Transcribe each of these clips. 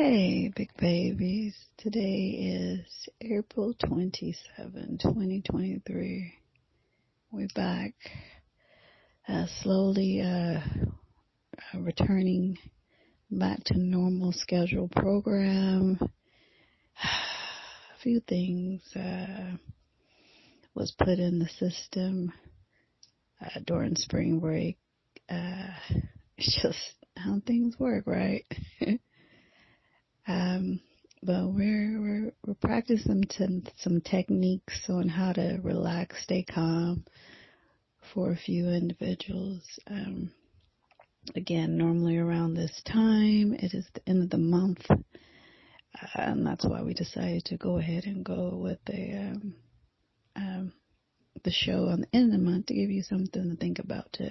Hey, big babies. Today is April 27, 2023. We're back, uh, slowly, uh, uh, returning back to normal schedule program. A few things, uh, was put in the system, uh, during spring break. Uh, it's just how things work, right? Um, but we're we're we're practicing some some techniques on how to relax, stay calm for a few individuals. Um, again, normally around this time, it is the end of the month, uh, and that's why we decided to go ahead and go with the um, um, the show on the end of the month to give you something to think about to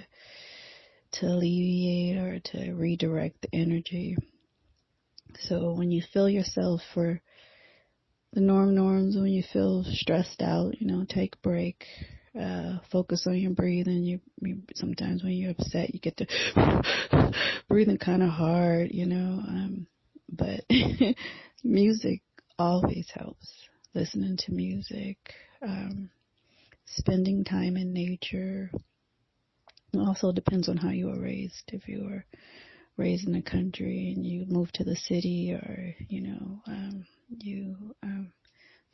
to alleviate or to redirect the energy. So when you feel yourself for the norm norms, when you feel stressed out, you know, take a break. Uh, focus on your breathing. You, you sometimes when you're upset, you get to breathing kind of hard, you know. Um, but music always helps. Listening to music, um, spending time in nature. It also depends on how you were raised. If you were raised in the country and you move to the city or, you know, um, you um,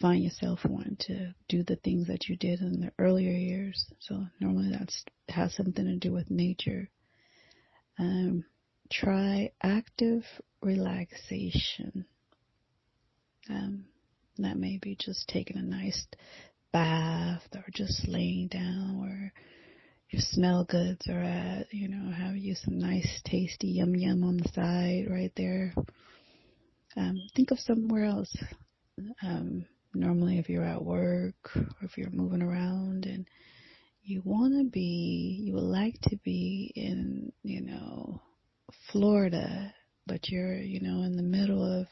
find yourself wanting to do the things that you did in the earlier years. So normally that's has something to do with nature. Um, try active relaxation. Um, that may be just taking a nice bath or just laying down or your smell goods are at, you know, have you some nice tasty yum yum on the side right there. Um, think of somewhere else. Um, normally if you're at work or if you're moving around and you want to be, you would like to be in, you know, Florida, but you're, you know, in the middle of,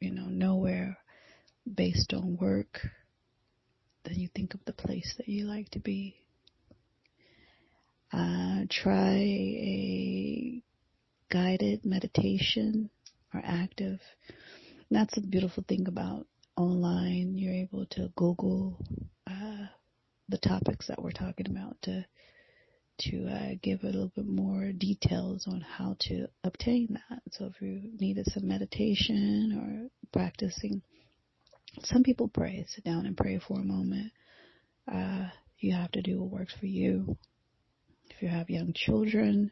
you know, nowhere based on work, then you think of the place that you like to be uh, try a guided meditation or active. And that's the beautiful thing about online. You're able to Google uh, the topics that we're talking about to to uh, give a little bit more details on how to obtain that. So if you needed some meditation or practicing, some people pray, sit down and pray for a moment. Uh, you have to do what works for you you have young children,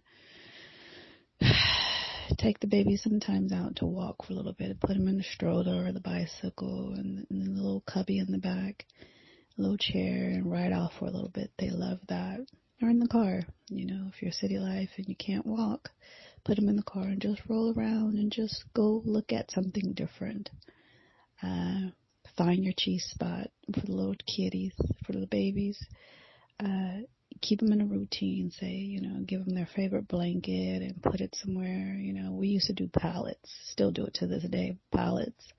take the baby sometimes out to walk for a little bit. Put them in the stroller or the bicycle and, the little cubby in the back, little chair, and ride off for a little bit. They love that. Or in the car, you know, if you're city life and you can't walk, put them in the car and just roll around and just go look at something different. Uh, find your cheese spot for the little kitties, for the babies. Uh, keep them in a routine. Say, you know, give them their favorite blanket and put it somewhere. You know, we used to do pallets, still do it to this day. Pallets,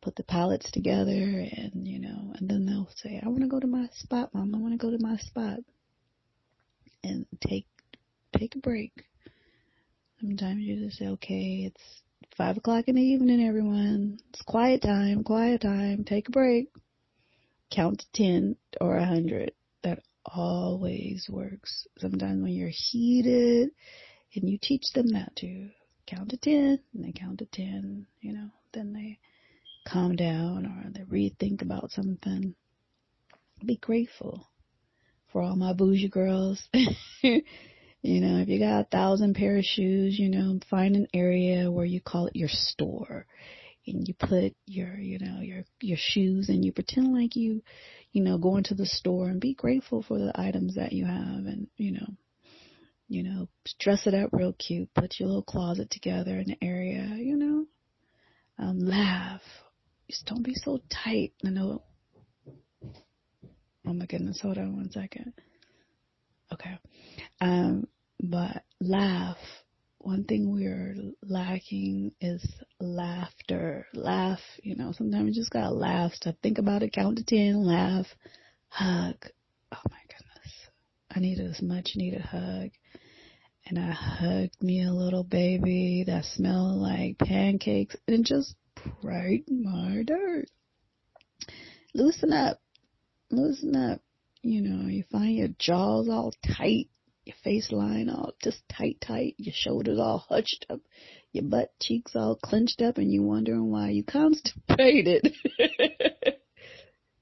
put the pallets together, and you know, and then they'll say, "I want to go to my spot, mom. I want to go to my spot," and take take a break. Sometimes you just say, "Okay, it's five o'clock in the evening, everyone. It's quiet time. Quiet time. Take a break." Count to ten or a hundred always works. Sometimes when you're heated and you teach them that to count to 10 and they count to 10, you know, then they calm down or they rethink about something. Be grateful for all my bougie girls. you know, if you got a thousand pair of shoes, you know, find an area where you call it your store and you put your, you know, your, your shoes and you pretend like you, you know, go into the store and be grateful for the items that you have and, you know, you know, dress it up real cute, put your little closet together in the area, you know, um, laugh. Just don't be so tight. I know. Oh my goodness, hold on one second. Okay. Um, but laugh one thing we're lacking is laughter. Laugh, you know, sometimes you just gotta laugh. So think about it, count to ten, laugh, hug. Oh my goodness. I need a much needed hug. and I hugged me a little baby that smelled like pancakes and just brightened my day. Loosen up. Loosen up. You know, you find your jaws all tight, your face line all just tight, tight, your shoulders all hunched up, your butt cheeks all clenched up, and you wondering why you constipated.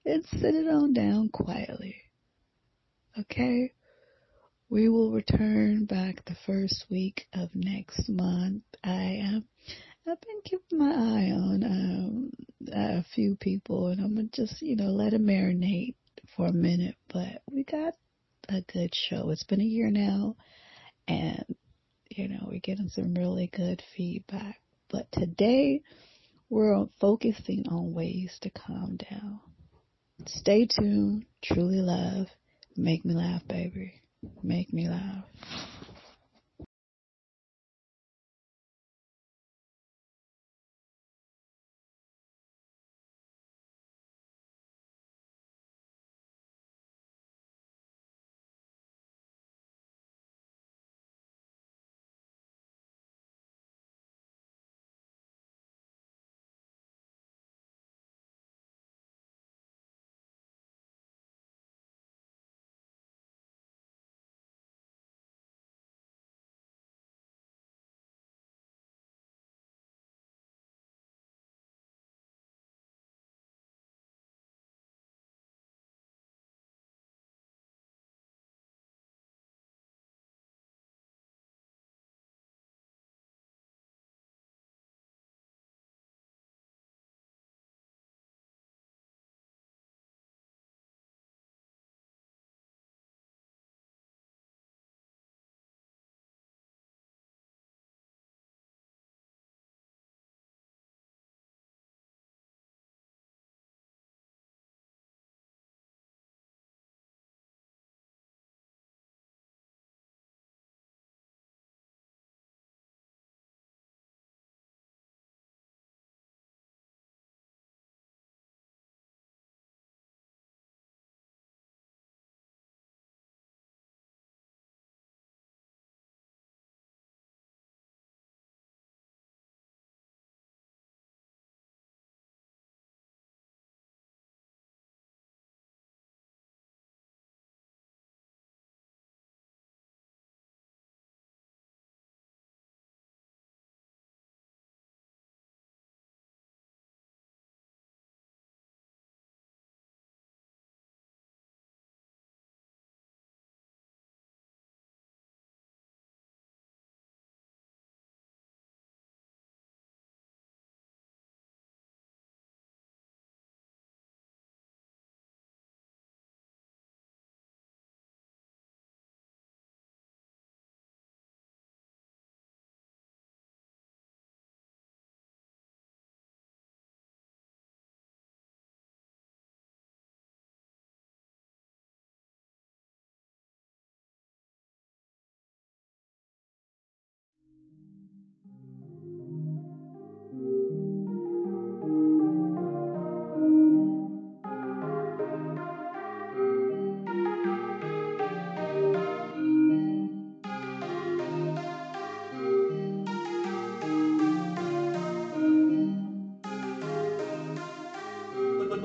and sit it on down quietly. Okay? We will return back the first week of next month. I am. I've been keeping my eye on um, a few people, and I'm gonna just, you know, let it marinate for a minute. But we got a good show. It's been a year now, and you know, we're getting some really good feedback. But today, we're focusing on ways to calm down. Stay tuned. Truly love. Make me laugh, baby. Make me laugh.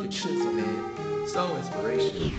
Chisel, man. So inspirational.